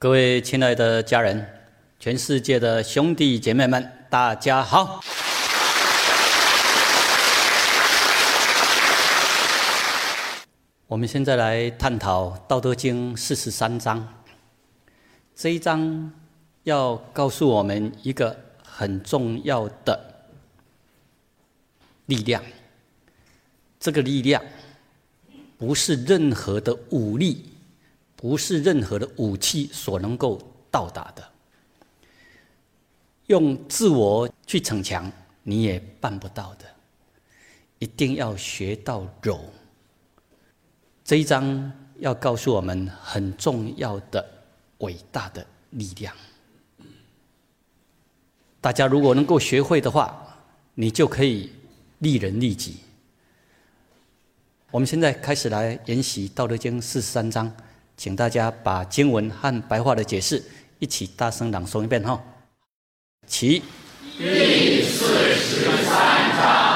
各位亲爱的家人，全世界的兄弟姐妹们，大家好！我们现在来探讨《道德经》四十三章。这一章要告诉我们一个很重要的力量。这个力量不是任何的武力，不是任何的武器所能够到达的。用自我去逞强，你也办不到的。一定要学到柔。这一章要告诉我们很重要的、伟大的力量。大家如果能够学会的话，你就可以利人利己。我们现在开始来研习《道德经》四十三章，请大家把经文和白话的解释一起大声朗诵一遍哈。起。第四十三章：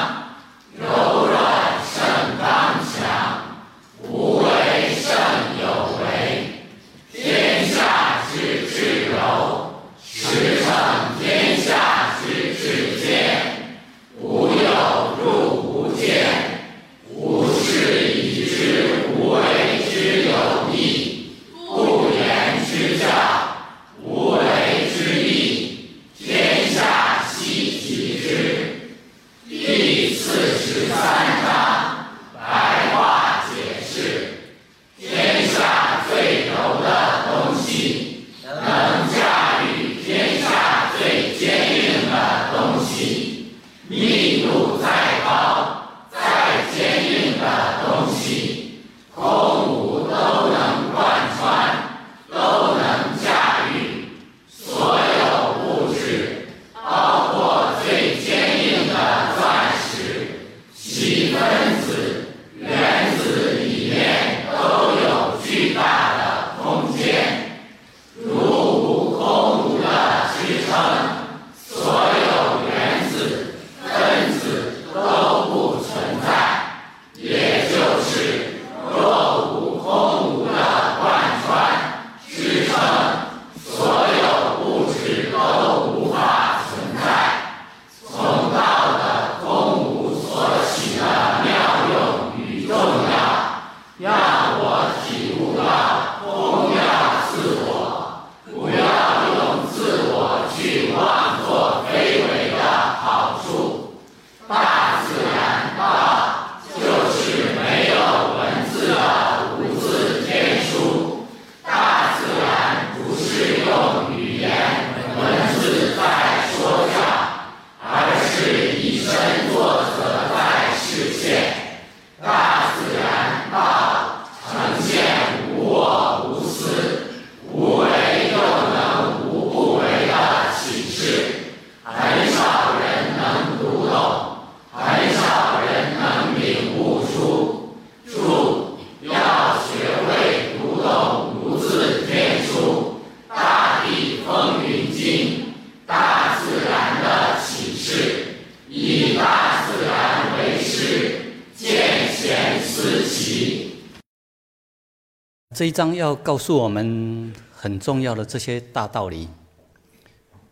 这一章要告诉我们很重要的这些大道理，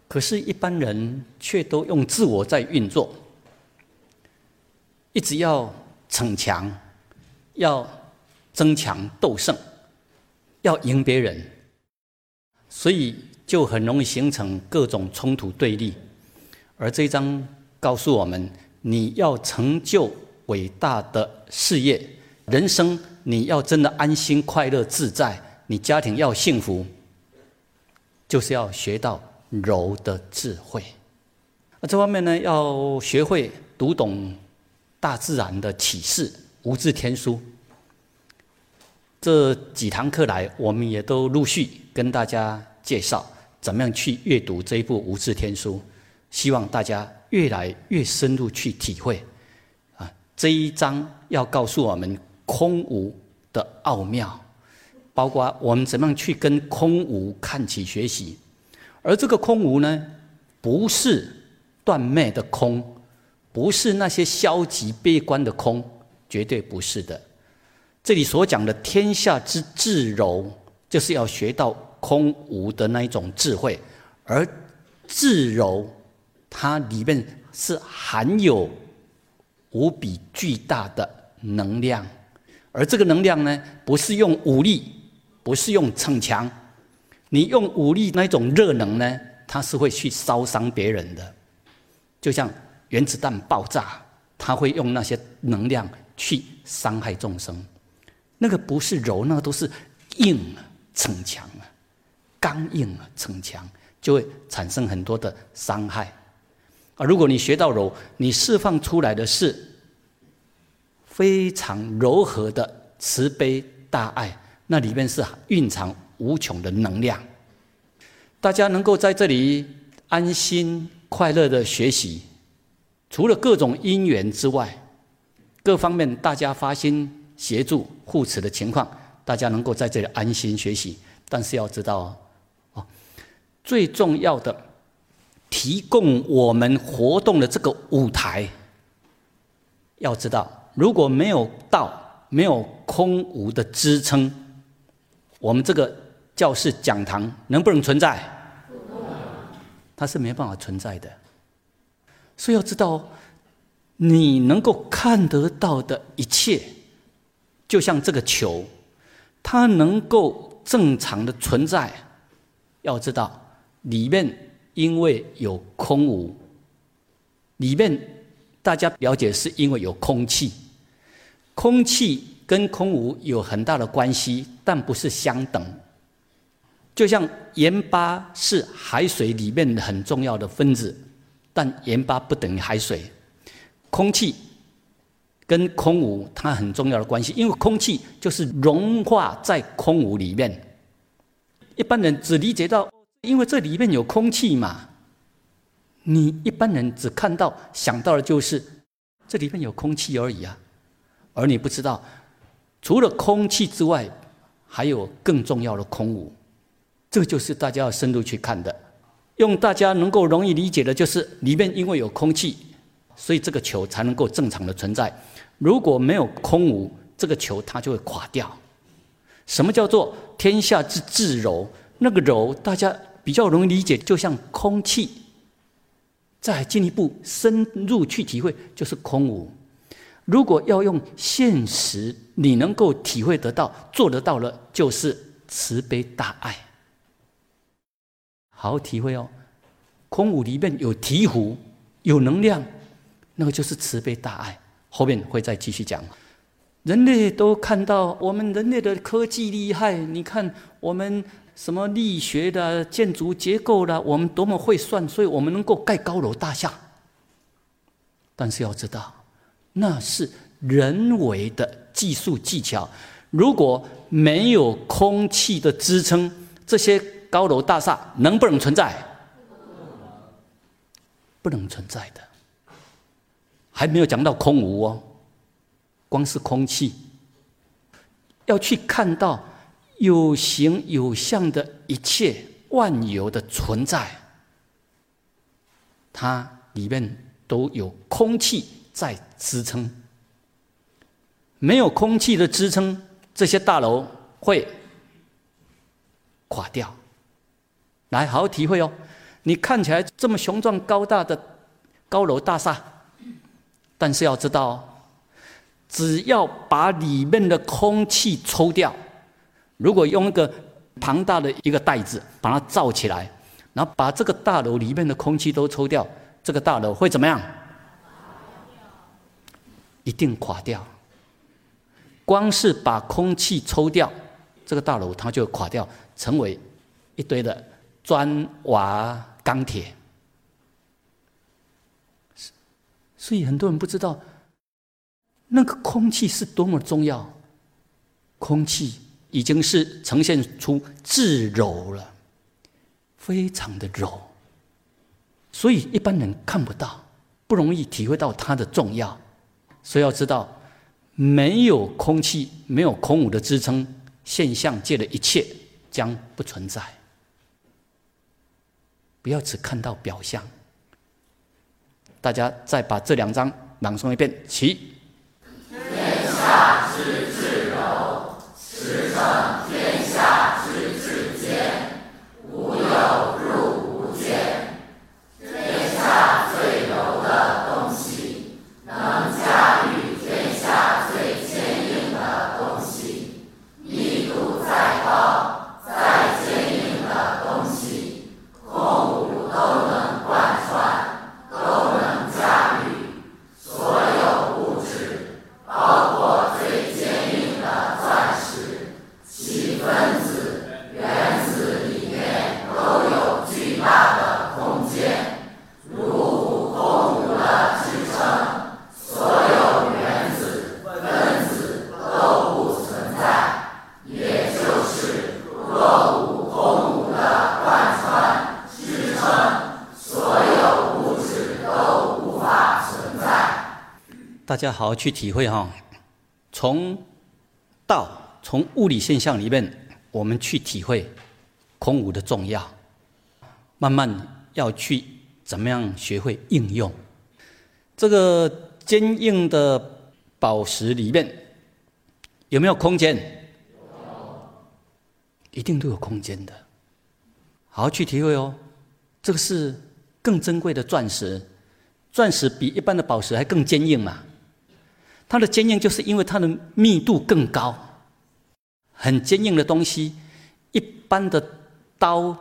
可是，一般人却都用自我在运作，一直要逞强，要争强斗胜，要赢别人，所以就很容易形成各种冲突对立。而这一章告诉我们，你要成就伟大的事业，人生你要真的安心、快乐、自在，你家庭要幸福，就是要学到柔的智慧。那这方面呢，要学会读懂大自然的启示，无字天书。这几堂课来，我们也都陆续跟大家介绍怎么样去阅读这一部无字天书，希望大家越来越深入去体会。啊，这一章要告诉我们空无的奥妙，包括我们怎么样去跟空无看起学习。而这个空无呢，不是断灭的空，不是那些消极悲观的空，绝对不是的。这里所讲的天下之至柔，就是要学到空无的那一种智慧，而至柔它里面是含有无比巨大的能量，而这个能量呢，不是用武力，不是用逞强，你用武力那种热能呢，它是会去烧伤别人的，就像原子弹爆炸，它会用那些能量去伤害众生，那个不是柔，那个都是硬啊，逞强啊。刚硬啊，逞强就会产生很多的伤害。啊如果你学到柔，你释放出来的是非常柔和的慈悲大爱，那里面是蕴藏无穷的能量。大家能够在这里安心快乐的学习，除了各种因缘之外，各方面大家发心协助护持的情况，大家能够在这里安心学习。但是要知道哦。最重要的，提供我们活动的这个舞台。要知道，如果没有道，没有空无的支撑，我们这个教室讲堂能不能存在？它是没办法存在的。所以要知道，你能够看得到的一切，就像这个球，它能够正常的存在。要知道。里面因为有空无，里面大家了解是因为有空气，空气跟空无有很大的关系，但不是相等。就像盐巴是海水里面很重要的分子，但盐巴不等于海水。空气跟空无它很重要的关系，因为空气就是融化在空无里面。一般人只理解到。因为这里面有空气嘛，你一般人只看到想到的就是这里面有空气而已啊，而你不知道，除了空气之外，还有更重要的空无，这个就是大家要深入去看的。用大家能够容易理解的，就是里面因为有空气，所以这个球才能够正常的存在。如果没有空无，这个球它就会垮掉。什么叫做天下之至柔？那个柔，大家。比较容易理解，就像空气。再进一步深入去体会，就是空无。如果要用现实，你能够体会得到、做得到了，就是慈悲大爱。好好体会哦，空无里面有醍醐，有能量，那个就是慈悲大爱。后面会再继续讲。人类都看到我们人类的科技厉害，你看我们。什么力学的建筑结构的，我们多么会算，所以我们能够盖高楼大厦。但是要知道，那是人为的技术技巧。如果没有空气的支撑，这些高楼大厦能不能存在？不能存在的。还没有讲到空无哦，光是空气，要去看到。有形有相的一切万有的存在，它里面都有空气在支撑。没有空气的支撑，这些大楼会垮掉。来，好好体会哦。你看起来这么雄壮高大的高楼大厦，但是要知道，只要把里面的空气抽掉。如果用一个庞大的一个袋子把它罩起来，然后把这个大楼里面的空气都抽掉，这个大楼会怎么样？一定垮掉。光是把空气抽掉，这个大楼它就垮掉，成为一堆的砖瓦钢铁。所以很多人不知道，那个空气是多么重要，空气。已经是呈现出至柔了，非常的柔，所以一般人看不到，不容易体会到它的重要。所以要知道，没有空气，没有空无的支撑，现象界的一切将不存在。不要只看到表象。大家再把这两章朗诵一遍，起。大家好好去体会哈，从道，从物理现象里面，我们去体会空无的重要，慢慢要去怎么样学会应用这个坚硬的宝石里面有没有空间？一定都有空间的，好好去体会哦。这个是更珍贵的钻石，钻石比一般的宝石还更坚硬嘛。它的坚硬就是因为它的密度更高，很坚硬的东西，一般的刀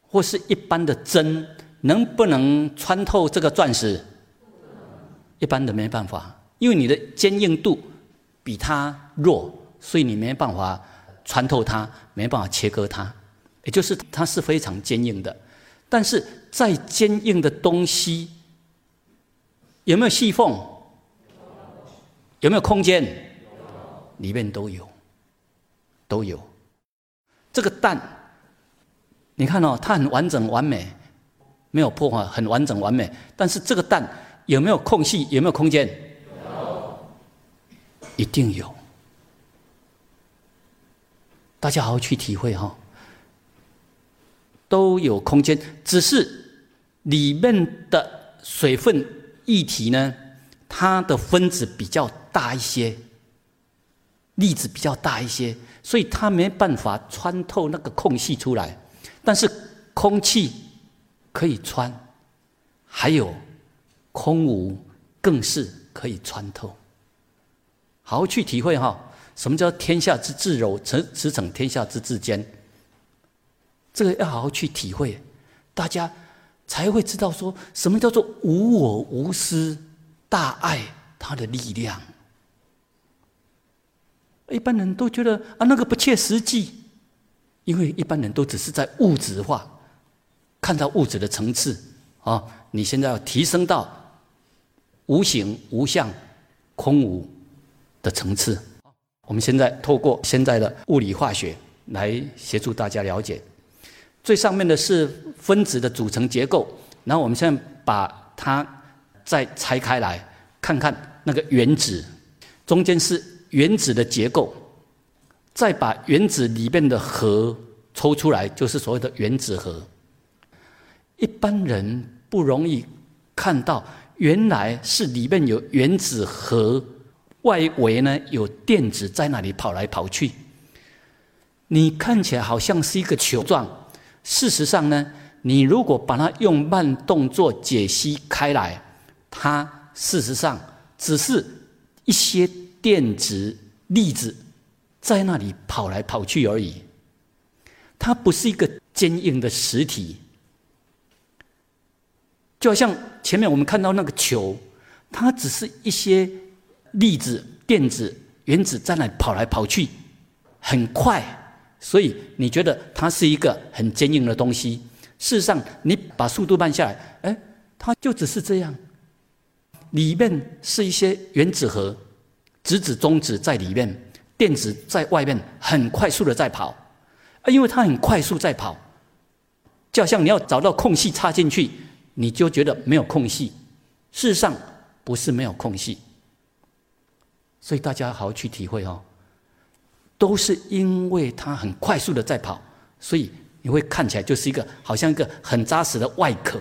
或是一般的针能不能穿透这个钻石？一般的没办法，因为你的坚硬度比它弱，所以你没办法穿透它，没办法切割它，也就是它是非常坚硬的。但是再坚硬的东西，有没有细缝？有没有空间？里面都有，都有。这个蛋，你看哦，它很完整完美，没有破坏，很完整完美。但是这个蛋有没有空隙？有没有空间？一定有。大家好好去体会哈，都有空间，只是里面的水分液体呢，它的分子比较。大一些，粒子比较大一些，所以它没办法穿透那个空隙出来。但是空气可以穿，还有空无更是可以穿透。好好去体会哈，什么叫天下之至柔，驰驰骋天下之至坚。这个要好好去体会，大家才会知道说什么叫做无我无私大爱，它的力量。一般人都觉得啊，那个不切实际，因为一般人都只是在物质化，看到物质的层次啊。你现在要提升到无形无相、空无的层次。我们现在透过现在的物理化学来协助大家了解。最上面的是分子的组成结构，然后我们现在把它再拆开来看看那个原子，中间是。原子的结构，再把原子里面的核抽出来，就是所谓的原子核。一般人不容易看到，原来是里面有原子核，外围呢有电子在那里跑来跑去。你看起来好像是一个球状，事实上呢，你如果把它用慢动作解析开来，它事实上只是一些。电子粒子在那里跑来跑去而已，它不是一个坚硬的实体，就好像前面我们看到那个球，它只是一些粒子、电子、原子在那里跑来跑去，很快，所以你觉得它是一个很坚硬的东西。事实上，你把速度慢下来，哎，它就只是这样，里面是一些原子核。质子、中子在里面，电子在外面，很快速的在跑，啊，因为它很快速在跑，就好像你要找到空隙插进去，你就觉得没有空隙，事实上不是没有空隙，所以大家好好去体会哦，都是因为它很快速的在跑，所以你会看起来就是一个好像一个很扎实的外壳，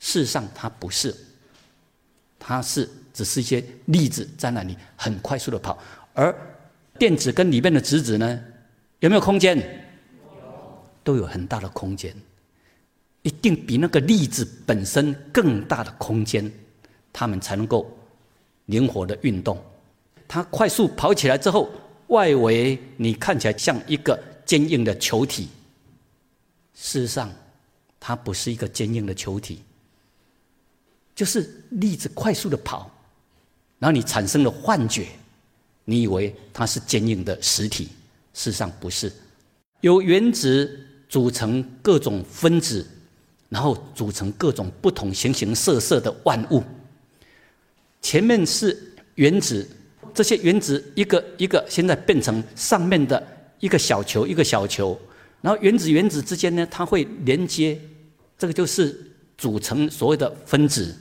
事实上它不是，它是。只是一些粒子在那里很快速的跑，而电子跟里面的质子呢，有没有空间？都有很大的空间，一定比那个粒子本身更大的空间，它们才能够灵活的运动。它快速跑起来之后，外围你看起来像一个坚硬的球体，事实上它不是一个坚硬的球体，就是粒子快速的跑。然后你产生了幻觉，你以为它是坚硬的实体，事实上不是。由原子组成各种分子，然后组成各种不同形形色色的万物。前面是原子，这些原子一个一个现在变成上面的一个小球一个小球，然后原子原子之间呢，它会连接，这个就是组成所谓的分子。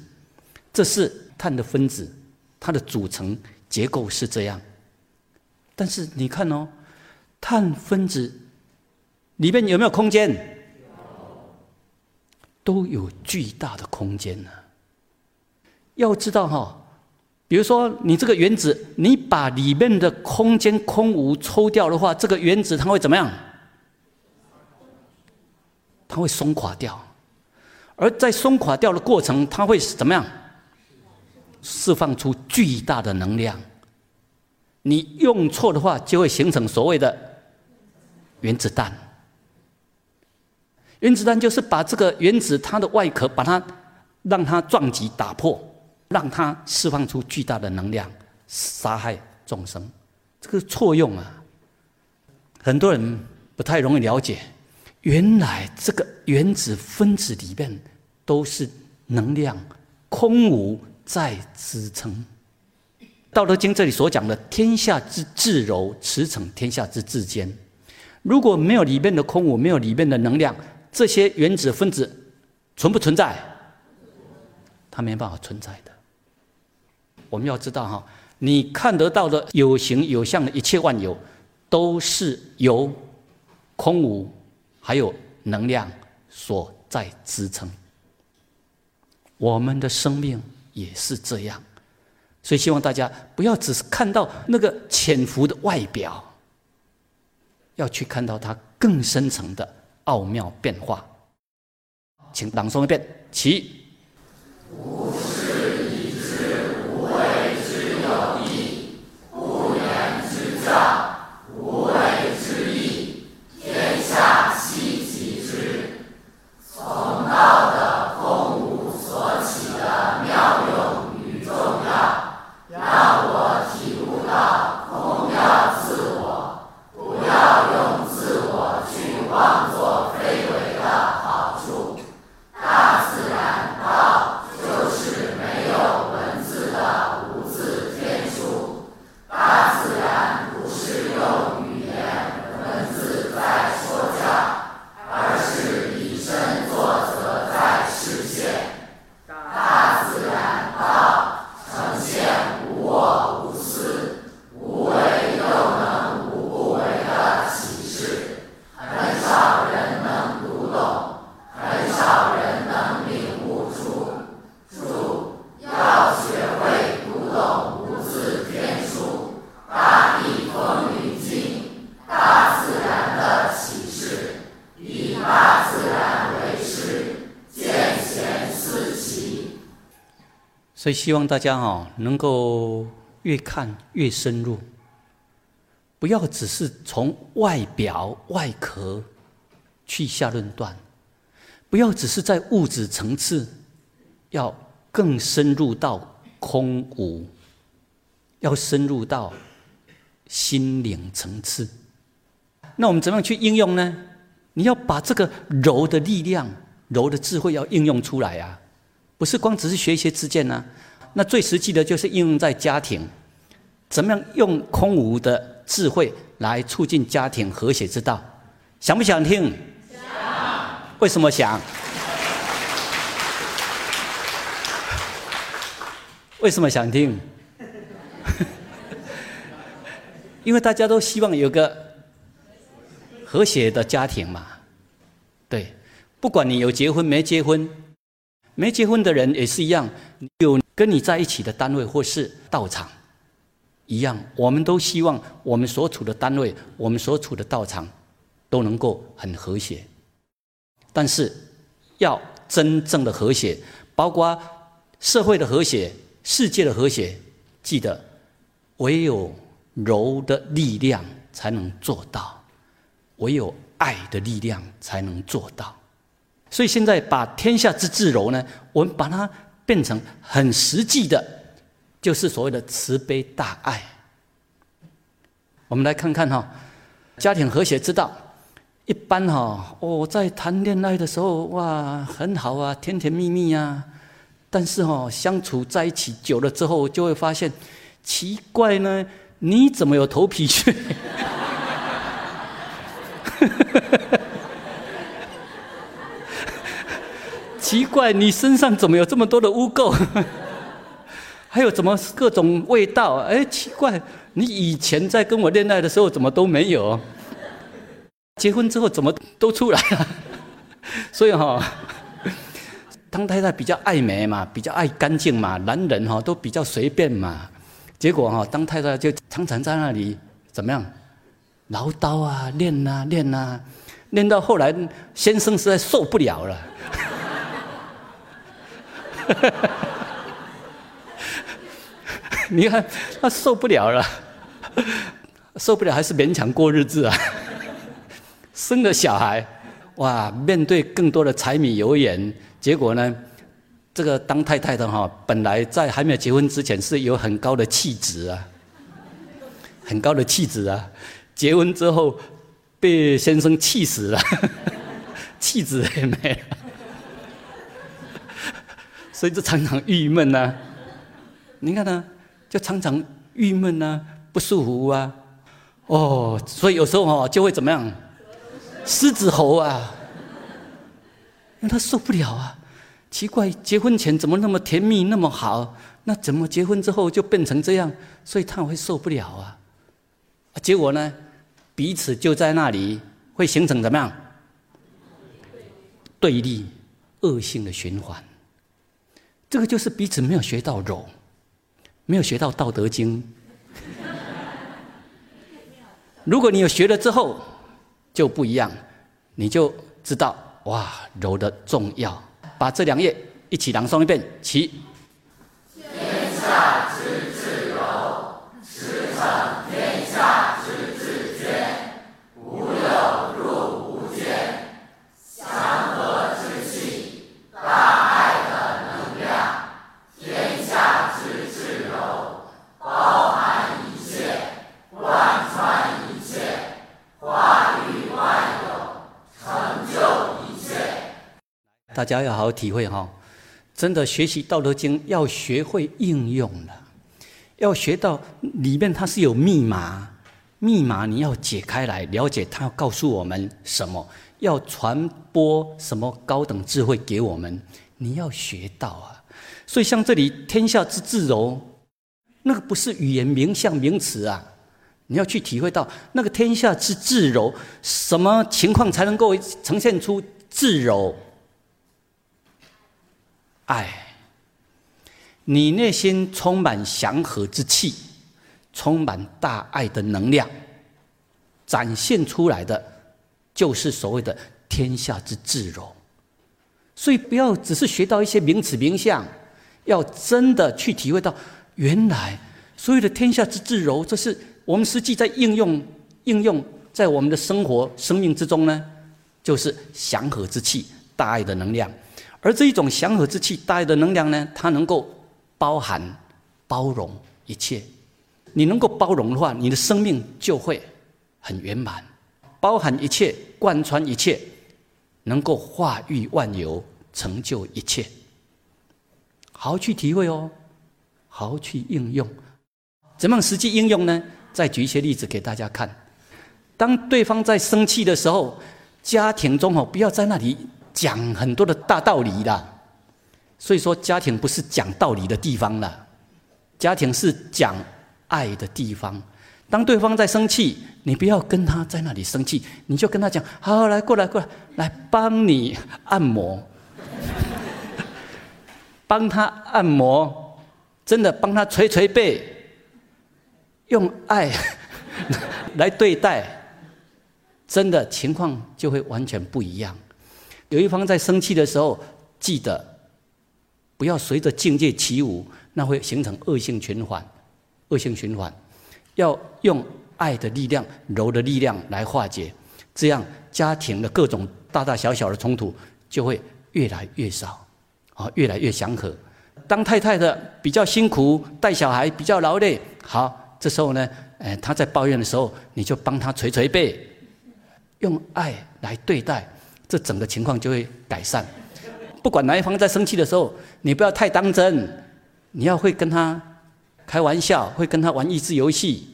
这是碳的分子。它的组成结构是这样。但是你看哦，碳分子里面有没有空间？都有巨大的空间呢。要知道哈，比如说你这个原子，你把里面的空间空无抽掉的话，这个原子它会怎么样？它会松垮掉。而在松垮掉的过程，它会怎么样？释放出巨大的能量。你用错的话，就会形成所谓的原子弹。原子弹就是把这个原子它的外壳，把它让它撞击打破，让它释放出巨大的能量，杀害众生。这个错用啊，很多人不太容易了解。原来这个原子分子里面都是能量，空无在支撑。道德经这里所讲的“天下之至柔，驰骋天下之至坚”，如果没有里面的空无，没有里面的能量，这些原子分子存不存在？它没办法存在的。我们要知道哈，你看得到的有形有相的一切万有，都是由空无。还有能量所在支撑，我们的生命也是这样，所以希望大家不要只是看到那个潜伏的外表，要去看到它更深层的奥妙变化。请朗诵一遍，起。所以希望大家哈能够越看越深入，不要只是从外表外壳去下论断，不要只是在物质层次，要更深入到空无，要深入到心灵层次。那我们怎么样去应用呢？你要把这个柔的力量、柔的智慧要应用出来啊！不是光只是学一些知见呢，那最实际的就是应用在家庭，怎么样用空无的智慧来促进家庭和谐之道？想不想听？想。为什么想？为什么想听？因为大家都希望有个和谐的家庭嘛。对，不管你有结婚没结婚。没结婚的人也是一样，有跟你在一起的单位或是道场，一样，我们都希望我们所处的单位、我们所处的道场都能够很和谐。但是，要真正的和谐，包括社会的和谐、世界的和谐，记得唯有柔的力量才能做到，唯有爱的力量才能做到。所以现在把天下之至柔呢，我们把它变成很实际的，就是所谓的慈悲大爱。我们来看看哈，家庭和谐之道。一般哈，我在谈恋爱的时候哇，很好啊，甜甜蜜蜜呀。但是哈，相处在一起久了之后，就会发现奇怪呢，你怎么有头皮屑？奇怪，你身上怎么有这么多的污垢？还有怎么各种味道？哎，奇怪，你以前在跟我恋爱的时候怎么都没有？结婚之后怎么都出来了？所以哈，当太太比较爱美嘛，比较爱干净嘛，男人哈都比较随便嘛。结果哈，当太太就常常在那里怎么样，唠叨啊，练啊，练啊，练到后来，先生实在受不了了。你看他受不了了，受不了还是勉强过日子啊。生了小孩，哇，面对更多的柴米油盐，结果呢，这个当太太的哈，本来在还没有结婚之前是有很高的气质啊，很高的气质啊，结婚之后被先生气死了，气质也没了，所以就常常郁闷呐。你看呢？就常常郁闷啊，不舒服啊，哦，所以有时候哈就会怎么样，狮子吼啊，因为他受不了啊，奇怪，结婚前怎么那么甜蜜那么好，那怎么结婚之后就变成这样？所以他会受不了啊，结果呢，彼此就在那里会形成怎么样？对立、恶性的循环，这个就是彼此没有学到柔。没有学到《道德经》，如果你有学了之后，就不一样，你就知道哇柔的重要。把这两页一起朗诵一遍，起。天下之至柔，驰骋天下之至坚，无有入无间，祥和之气，大。大家要好好体会哈，真的学习《道德经》要学会应用了，要学到里面它是有密码，密码你要解开来了解，它要告诉我们什么，要传播什么高等智慧给我们，你要学到啊。所以像这里“天下之至柔”，那个不是语言名相名词啊，你要去体会到那个“天下之至柔”，什么情况才能够呈现出至柔？爱，你内心充满祥和之气，充满大爱的能量，展现出来的就是所谓的天下之至柔。所以不要只是学到一些名词名相，要真的去体会到，原来所有的天下之至柔，这是我们实际在应用应用在我们的生活生命之中呢，就是祥和之气、大爱的能量。而这一种祥和之气、带的能量呢，它能够包含、包容一切。你能够包容的话，你的生命就会很圆满，包含一切、贯穿一切，能够化育万有，成就一切。好好去体会哦，好好去应用。怎么实际应用呢？再举一些例子给大家看。当对方在生气的时候，家庭中哦，不要在那里。讲很多的大道理的，所以说家庭不是讲道理的地方了，家庭是讲爱的地方。当对方在生气，你不要跟他在那里生气，你就跟他讲：好，来过来过来，来帮你按摩，帮他按摩，真的帮他捶捶背，用爱 来对待，真的情况就会完全不一样。有一方在生气的时候，记得不要随着境界起舞，那会形成恶性循环。恶性循环，要用爱的力量、柔的力量来化解，这样家庭的各种大大小小的冲突就会越来越少，啊，越来越祥和。当太太的比较辛苦，带小孩比较劳累，好，这时候呢，哎，他在抱怨的时候，你就帮他捶捶背，用爱来对待。这整个情况就会改善。不管哪一方在生气的时候，你不要太当真，你要会跟他开玩笑，会跟他玩益智游戏，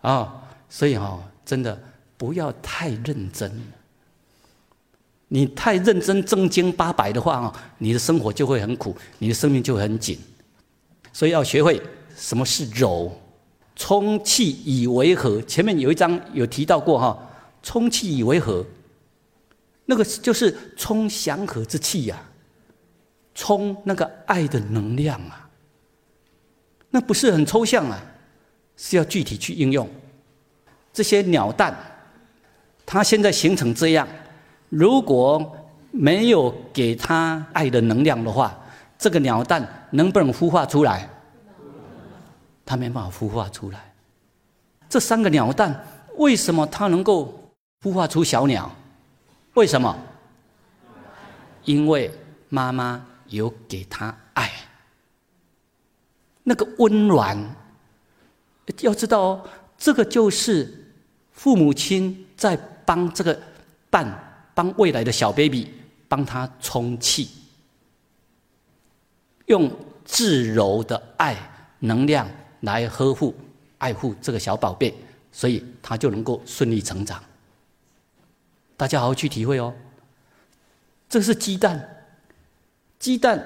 啊，所以哈，真的不要太认真。你太认真正经八百的话啊，你的生活就会很苦，你的生命就会很紧。所以要学会什么是柔。充气以为和，前面有一章有提到过哈。充气以为和，那个就是充祥和之气呀，充那个爱的能量啊。那不是很抽象啊，是要具体去应用。这些鸟蛋，它现在形成这样，如果没有给它爱的能量的话，这个鸟蛋能不能孵化出来？它没办法孵化出来。这三个鸟蛋为什么它能够孵化出小鸟？为什么？因为妈妈有给他爱，那个温暖。要知道哦，这个就是父母亲在帮这个蛋、帮未来的小 baby 帮他充气，用至柔的爱能量。来呵护、爱护这个小宝贝，所以他就能够顺利成长。大家好好去体会哦。这是鸡蛋，鸡蛋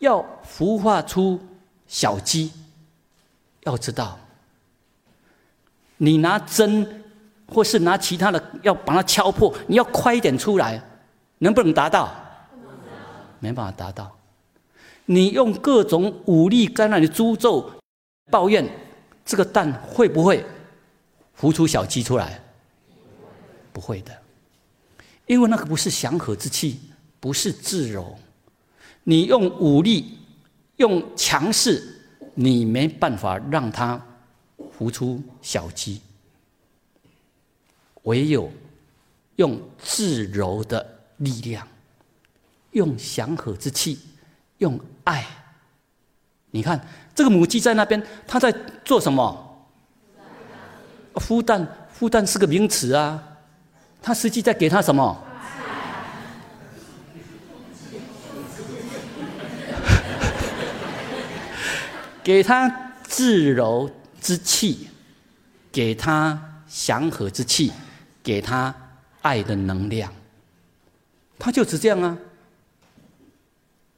要孵化出小鸡，要知道，你拿针或是拿其他的要把它敲破，你要快一点出来，能不能达到？没办法达到。你用各种武力干扰你诅咒。抱怨这个蛋会不会孵出小鸡出来？不会的，因为那个不是祥和之气，不是自柔。你用武力、用强势，你没办法让它孵出小鸡。唯有用自柔的力量，用祥和之气，用爱。你看。这个母鸡在那边，它在做什么？孵蛋，孵蛋是个名词啊。他实际在给他什么？给他自柔之气，给他祥和之气，给他爱的能量。他就是这样啊。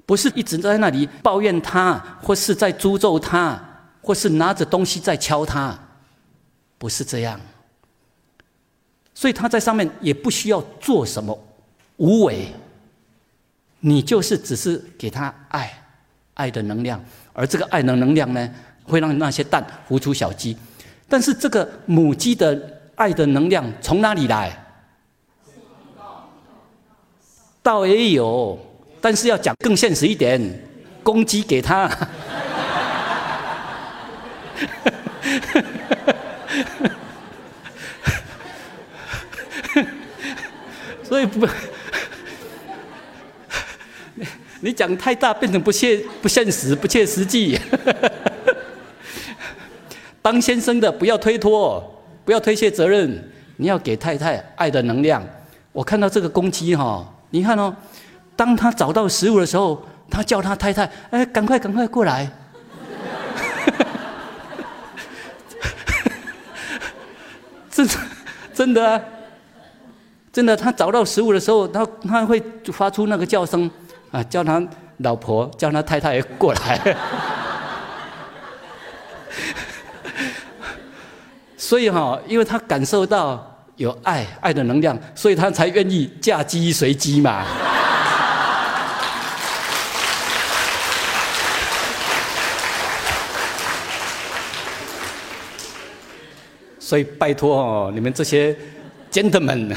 不是一直在那里抱怨他，或是在诅咒他，或是拿着东西在敲他，不是这样。所以他在上面也不需要做什么无为，你就是只是给他爱，爱的能量，而这个爱的能量呢，会让那些蛋孵出小鸡。但是这个母鸡的爱的能量从哪里来？倒也有。但是要讲更现实一点，公鸡给他，所以不，你讲太大变成不切不现实不切实际。当先生的不要推脱，不要推卸责任，你要给太太爱的能量。我看到这个公鸡哈，你看哦。当他找到食物的时候，他叫他太太：“哎，赶快，赶快过来！” 真真的，真的，他找到食物的时候，他他会发出那个叫声啊，叫他老婆，叫他太太过来。所以哈，因为他感受到有爱，爱的能量，所以他才愿意嫁鸡随鸡嘛。所以拜托哦，你们这些 gentlemen，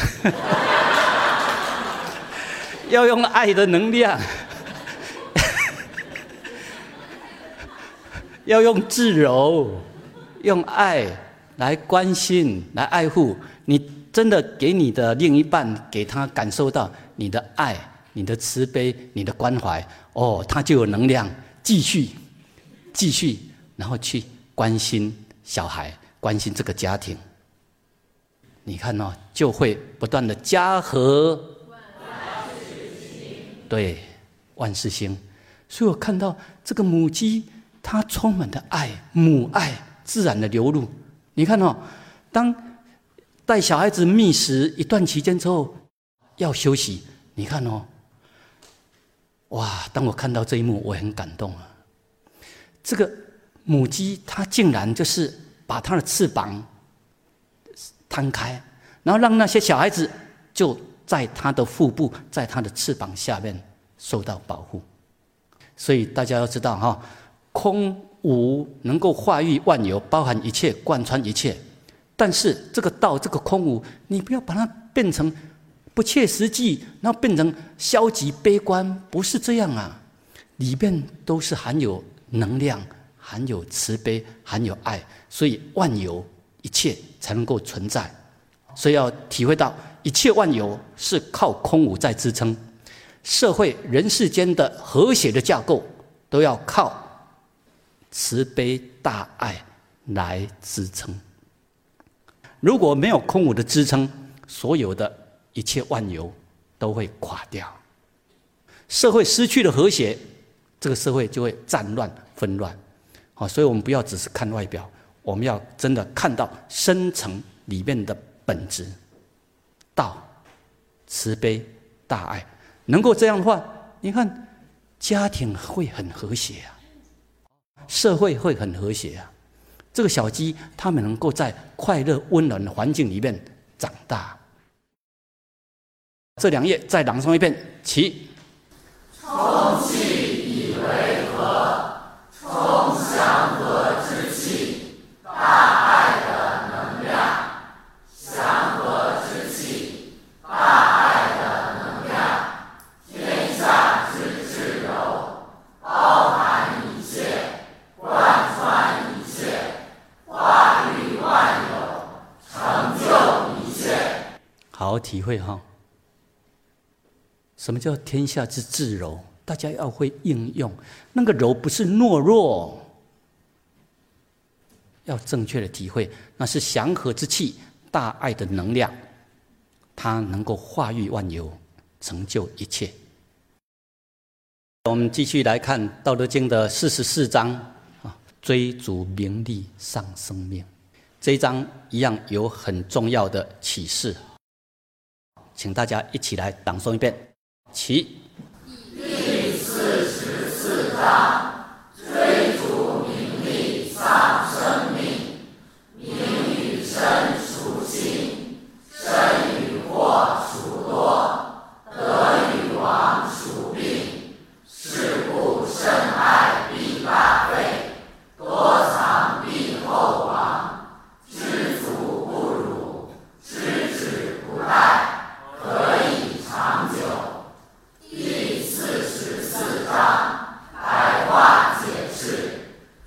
要用爱的能量，要用自柔，用爱来关心、来爱护你。真的给你的另一半，给他感受到你的爱、你的慈悲、你的关怀，哦，他就有能量继续、继续，然后去关心小孩。关心这个家庭，你看哦，就会不断的加和。对，万事兴。所以我看到这个母鸡，它充满的爱，母爱自然的流露。你看哦，当带小孩子觅食一段期间之后，要休息。你看哦，哇！当我看到这一幕，我很感动啊。这个母鸡它竟然就是把它的翅膀摊开，然后让那些小孩子就在它的腹部，在它的翅膀下面受到保护。所以大家要知道哈，空无能够化育万有，包含一切，贯穿一切。但是这个道，这个空无，你不要把它变成不切实际，然后变成消极悲观，不是这样啊！里面都是含有能量，含有慈悲，含有爱，所以万有一切才能够存在。所以要体会到，一切万有是靠空无在支撑。社会人世间的和谐的架构，都要靠慈悲大爱来支撑。如果没有空无的支撑，所有的一切万有都会垮掉。社会失去了和谐，这个社会就会战乱纷乱。好，所以我们不要只是看外表，我们要真的看到深层里面的本质，道、慈悲、大爱。能够这样的话，你看，家庭会很和谐啊，社会会很和谐啊。这个小鸡，它们能够在快乐温暖的环境里面长大。这两页再朗诵一遍，起。充气以为体会哈，什么叫天下之至柔？大家要会应用。那个柔不是懦弱，要正确的体会，那是祥和之气、大爱的能量，它能够化育万有，成就一切。我们继续来看《道德经》的四十四章啊，追逐名利丧生命。这一章一样有很重要的启示。请大家一起来朗诵一遍，起。第四十四章：追逐名利丧生命。名与身孰轻？身与祸孰多？德与亡孰病？是故甚爱必大费，多藏必厚亡。知足不辱，知止不殆。可以长久。第四十四章白话解释：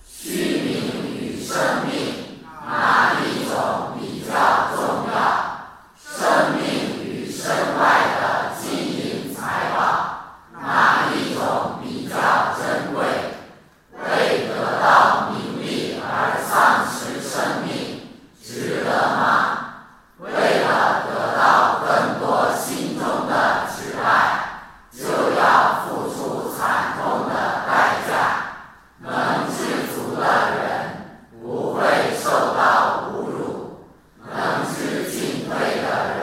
虚名与生命，哪一种比较重要？生命与身外的金银财宝，哪一种比较珍贵？为得到名利而丧失生命，值得吗？为了得到更多心中的挚爱，就要付出惨痛的代价。能知足的人不会受到侮辱，能知进退的人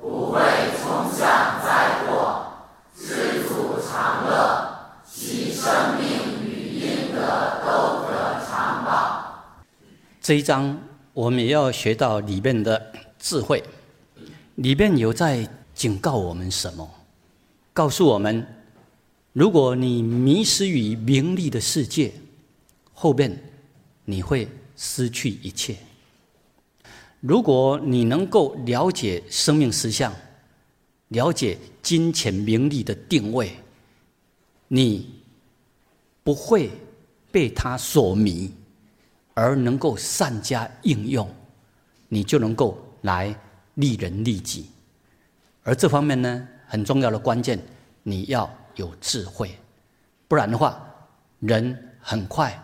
不会冲向灾祸。知足常乐，其生命与阴德都得长保。这一章我们也要学到里面的。智慧里面有在警告我们什么？告诉我们，如果你迷失于名利的世界，后边你会失去一切。如果你能够了解生命实相，了解金钱名利的定位，你不会被它所迷，而能够善加应用，你就能够。来利人利己，而这方面呢，很重要的关键，你要有智慧，不然的话，人很快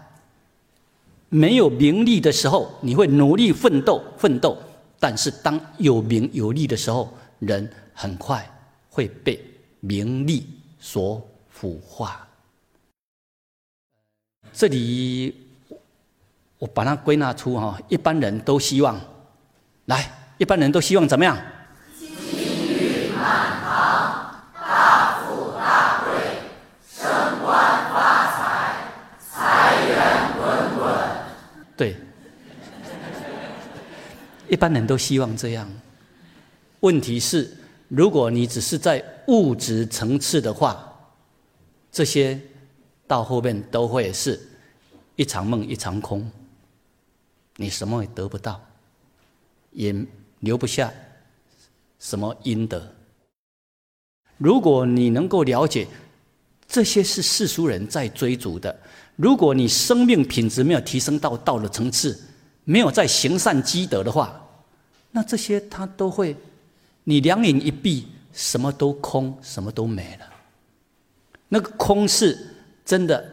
没有名利的时候，你会努力奋斗奋斗，但是当有名有利的时候，人很快会被名利所腐化。这里我把它归纳出哈一般人都希望来一般人都希望怎么样？金玉满堂大富大贵升官发财财源滚滚对。一般人都希望这样。问题是如果你只是在物质层次的话这些到后面都会是一场梦一场空。你什么也得不到，也留不下什么阴德。如果你能够了解这些是世俗人在追逐的，如果你生命品质没有提升到道的层次，没有在行善积德的话，那这些他都会，你两眼一闭，什么都空，什么都没了。那个空是真的，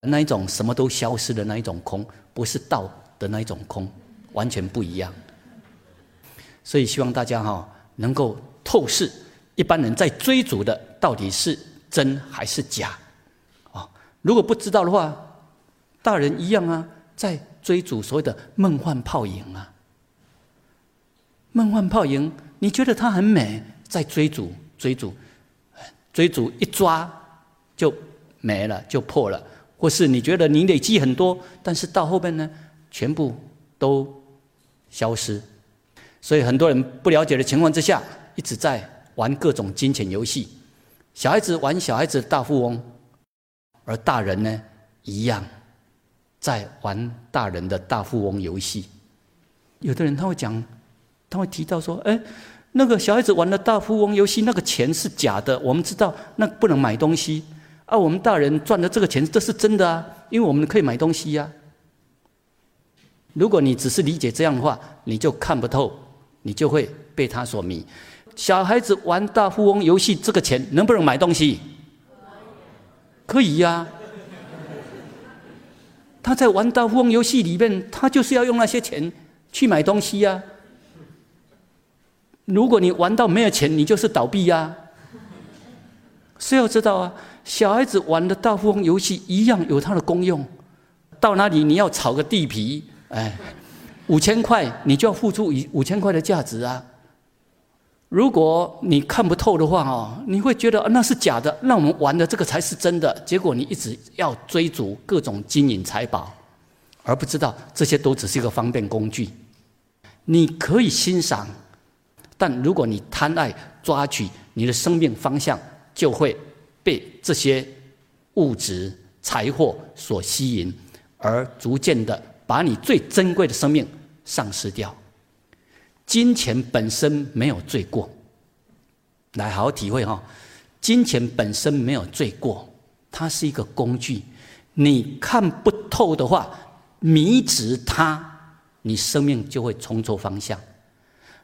那一种什么都消失的那一种空，不是道的那一种空，完全不一样。所以希望大家哈能够透视一般人在追逐的到底是真还是假，啊，如果不知道的话，大人一样啊，在追逐所谓的梦幻泡影啊，梦幻泡影，你觉得它很美，在追逐追逐，追逐一抓。就没了，就破了，或是你觉得你累积很多，但是到后面呢，全部都消失。所以很多人不了解的情况之下，一直在玩各种金钱游戏。小孩子玩小孩子的大富翁，而大人呢，一样在玩大人的大富翁游戏。有的人他会讲，他会提到说：“哎，那个小孩子玩的大富翁游戏，那个钱是假的。我们知道那不能买东西。”啊，我们大人赚的这个钱，这是真的啊，因为我们可以买东西呀。如果你只是理解这样的话，你就看不透，你就会被他所迷。小孩子玩大富翁游戏，这个钱能不能买东西？可以呀。他在玩大富翁游戏里面，他就是要用那些钱去买东西呀。如果你玩到没有钱，你就是倒闭呀。是要知道啊。小孩子玩的大富翁游戏一样有它的功用，到哪里你要炒个地皮，哎，五千块你就要付出五五千块的价值啊。如果你看不透的话哦，你会觉得那是假的，那我们玩的这个才是真的。结果你一直要追逐各种金银财宝，而不知道这些都只是一个方便工具。你可以欣赏，但如果你贪爱抓取，你的生命方向就会。被这些物质财货所吸引，而逐渐的把你最珍贵的生命丧失掉。金钱本身没有罪过，来好好体会哈。金钱本身没有罪过，它是一个工具。你看不透的话，迷执它，你生命就会冲错方向。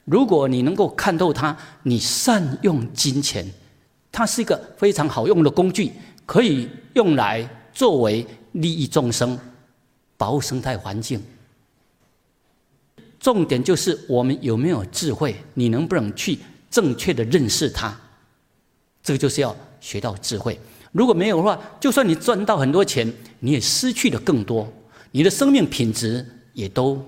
如果你能够看透它，你善用金钱。它是一个非常好用的工具，可以用来作为利益众生、保护生态环境。重点就是我们有没有智慧，你能不能去正确的认识它？这个就是要学到智慧。如果没有的话，就算你赚到很多钱，你也失去了更多，你的生命品质也都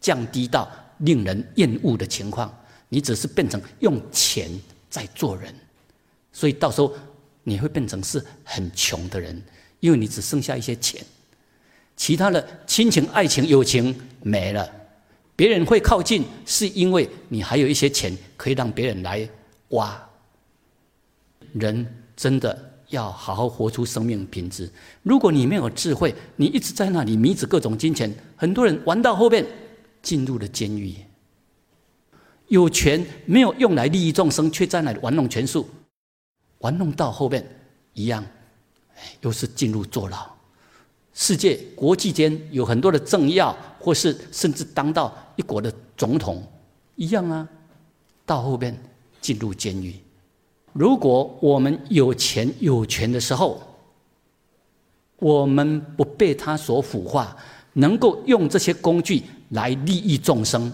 降低到令人厌恶的情况。你只是变成用钱在做人。所以到时候你会变成是很穷的人，因为你只剩下一些钱，其他的亲情、爱情、友情没了。别人会靠近，是因为你还有一些钱可以让别人来挖。人真的要好好活出生命品质。如果你没有智慧，你一直在那里迷着各种金钱，很多人玩到后面进入了监狱。有权没有用来利益众生，却在那里玩弄权术。玩弄到后面一样，又是进入坐牢。世界国际间有很多的政要，或是甚至当到一国的总统，一样啊，到后面进入监狱。如果我们有钱有权的时候，我们不被他所腐化，能够用这些工具来利益众生，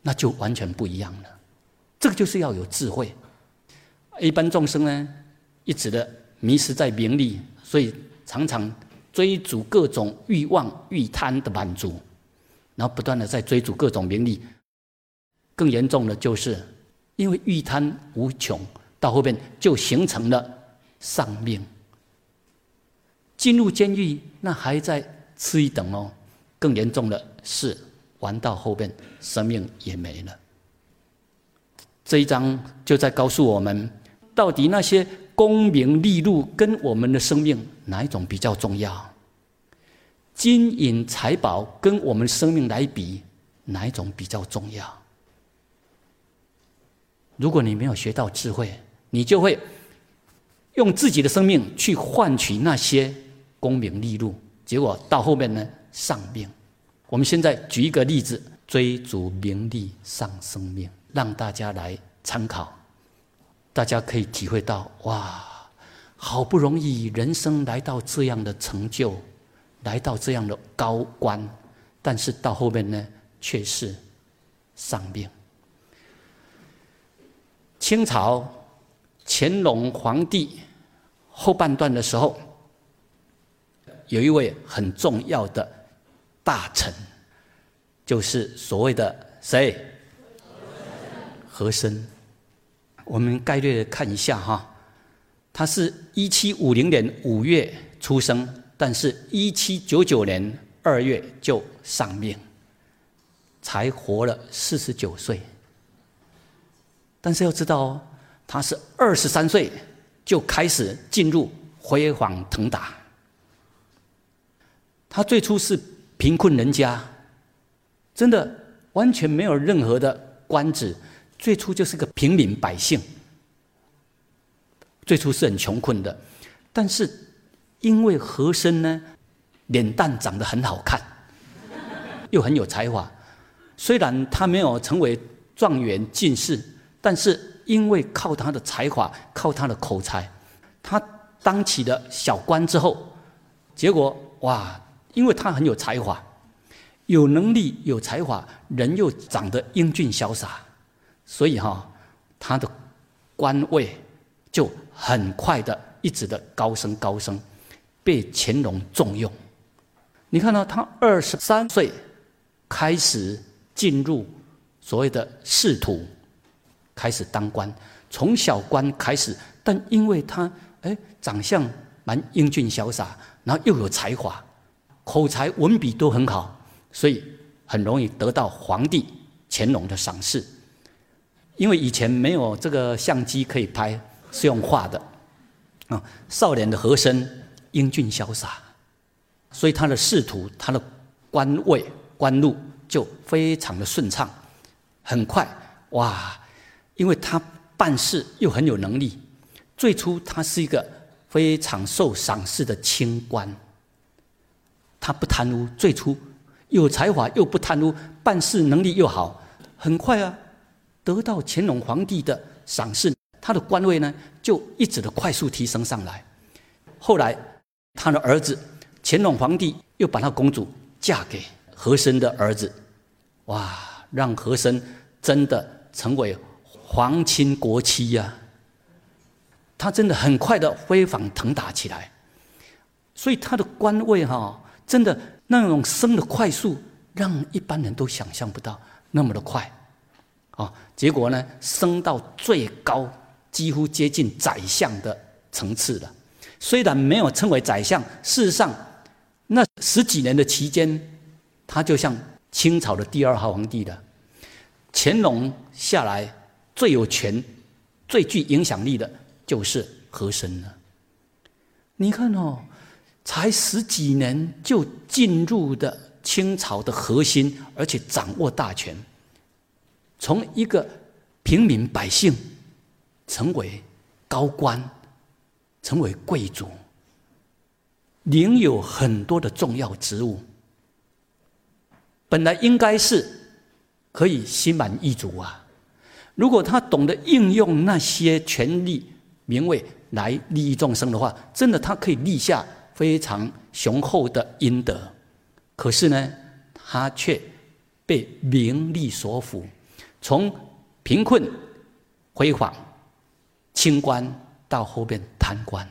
那就完全不一样了。这个就是要有智慧。一般众生呢，一直的迷失在名利，所以常常追逐各种欲望、欲贪的满足，然后不断的在追逐各种名利。更严重的就是，因为欲贪无穷，到后边就形成了丧命。进入监狱，那还在次一等哦。更严重的是玩到后边，生命也没了。这一章就在告诉我们，到底那些功名利禄跟我们的生命哪一种比较重要？金银财宝跟我们生命来比，哪一种比较重要？如果你没有学到智慧，你就会用自己的生命去换取那些功名利禄，结果到后面呢丧命。我们现在举一个例子，追逐名利丧生命，让大家来参考，大家可以体会到哇，好不容易人生来到这样的成就，来到这样的高官，但是到后面呢却是丧命。清朝乾隆皇帝后半段的时候，有一位很重要的大臣，就是所谓的谁？和珅。我们概略看一下哈，他是一七五零年五月出生，但是一七九九年二月就丧命，才活了四十九岁。但是要知道哦，他是二十三岁就开始进入辉煌腾达。他最初是贫困人家，真的完全没有任何的官职，最初就是个平民百姓。最初是很穷困的，但是因为和珅呢，脸蛋长得很好看，又很有才华，虽然他没有成为状元进士。但是因为靠他的才华，靠他的口才，他当起了小官之后，结果哇，因为他很有才华，有能力有才华，人又长得英俊潇洒，所以哈，他的官位就很快的一直的高升高升，被乾隆重用。你看到他二十三岁开始进入所谓的仕途。开始当官，从小官开始，但因为他哎长相蛮英俊潇洒，然后又有才华，口才文笔都很好，所以很容易得到皇帝乾隆的赏识。因为以前没有这个相机可以拍，是用画的啊。少年的和珅英俊潇洒，所以他的仕途、他的官位、官路就非常的顺畅，很快哇。因为他办事又很有能力，最初他是一个非常受赏识的清官。他不贪污，最初有才华又不贪污，办事能力又好，很快啊，得到乾隆皇帝的赏识，他的官位呢就一直的快速提升上来。后来他的儿子乾隆皇帝又把他公主嫁给和珅的儿子，哇，让和珅真的成为。皇亲国戚呀，他真的很快的飞黄腾达起来，所以他的官位哈，真的那种升的快速，让一般人都想象不到那么的快，啊，结果呢，升到最高，几乎接近宰相的层次了。虽然没有称为宰相，事实上，那十几年的期间，他就像清朝的第二号皇帝了。乾隆下来。最有权、最具影响力的，就是和珅了。你看哦，才十几年就进入的清朝的核心，而且掌握大权，从一个平民百姓，成为高官，成为贵族，领有很多的重要职务。本来应该是可以心满意足啊。如果他懂得应用那些权力名位来利益众生的话，真的他可以立下非常雄厚的阴德。可是呢，他却被名利所缚，从贫困、辉煌、清官到后边贪官，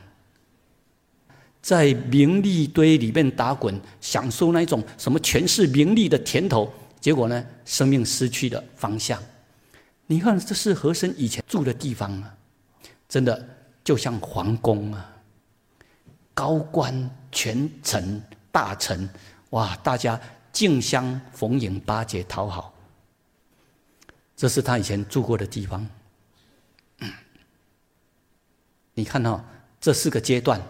在名利堆里面打滚，享受那一种什么权势、名利的甜头，结果呢，生命失去了方向。你看，这是和珅以前住的地方啊，真的就像皇宫啊，高官、权臣、大臣，哇，大家竞相逢迎，巴结讨好。这是他以前住过的地方。你看哈，这四个阶段，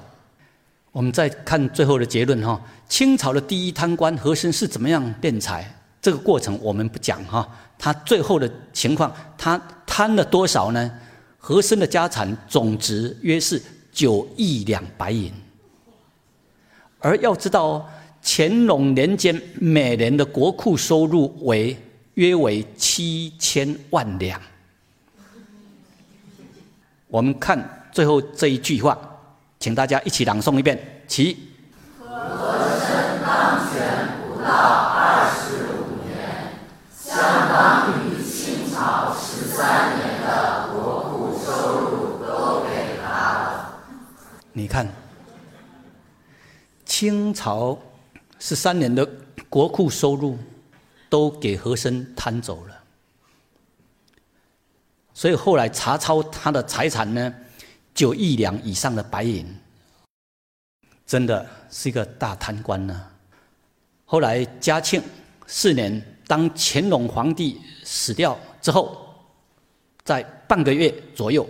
我们再看最后的结论哈。清朝的第一贪官和珅是怎么样敛财？这个过程我们不讲哈。他最后的情况，他贪了多少呢？和珅的家产总值约是九亿两白银。而要知道，乾隆年间每年的国库收入为。约为七千万两。我们看最后这一句话，请大家一起朗诵一遍。其和珅当选不到二十五年，相当于清朝十三年的国库收入都给他了。你看，清朝十三年的国库收入。都给和珅贪走了，所以后来查抄他的财产呢，九亿两以上的白银，真的是一个大贪官呢。后来嘉庆四年，当乾隆皇帝死掉之后，在半个月左右，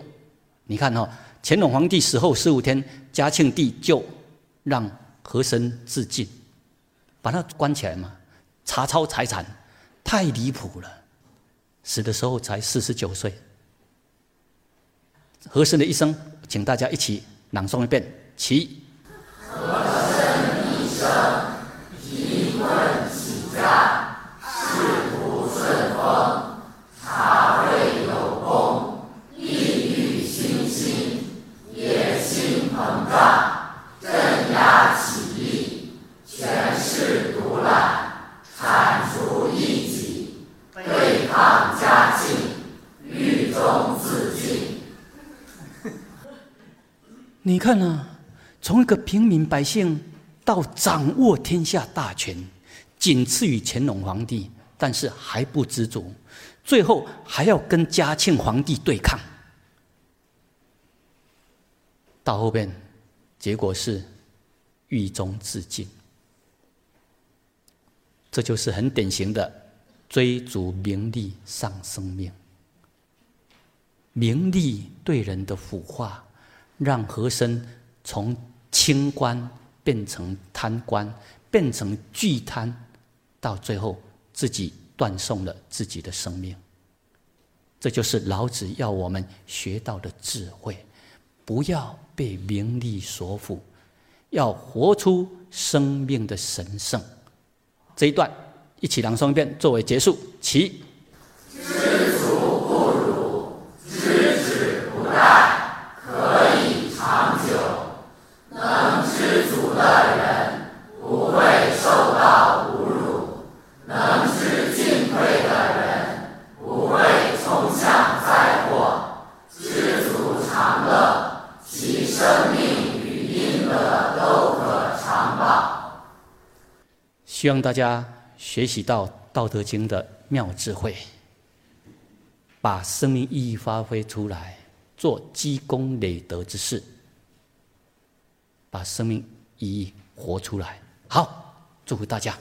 你看哈，乾隆皇帝死后十五天，嘉庆帝就让和珅自尽，把他关起来嘛。查抄财产，太离谱了。死的时候才四十九岁。和珅的一生，请大家一起朗诵一遍。起。和珅一生，贫困起家，仕途顺风，茶会有功，利欲熏心，野心膨胀，镇压起义，权势独揽。铲除异己，对抗嘉庆，狱中自尽。你看啊，从一个平民百姓到掌握天下大权，仅次于乾隆皇帝，但是还不知足，最后还要跟嘉庆皇帝对抗。到后边，结果是狱中自尽。这就是很典型的追逐名利丧生命。名利对人的腐化，让和珅从清官变成贪官，变成巨贪，到最后自己断送了自己的生命。这就是老子要我们学到的智慧：不要被名利所缚，要活出生命的神圣。这一段一起朗诵一遍，作为结束。起。知足不辱，知止不殆，可以长久。能知足的人，不会受到侮辱；能知进退的人，不会冲向灾祸。知足常乐，其生命与阴乐都可长保。希望大家学习到《道德经》的妙智慧，把生命意义发挥出来，做积功累德之事，把生命意义活出来。好，祝福大家。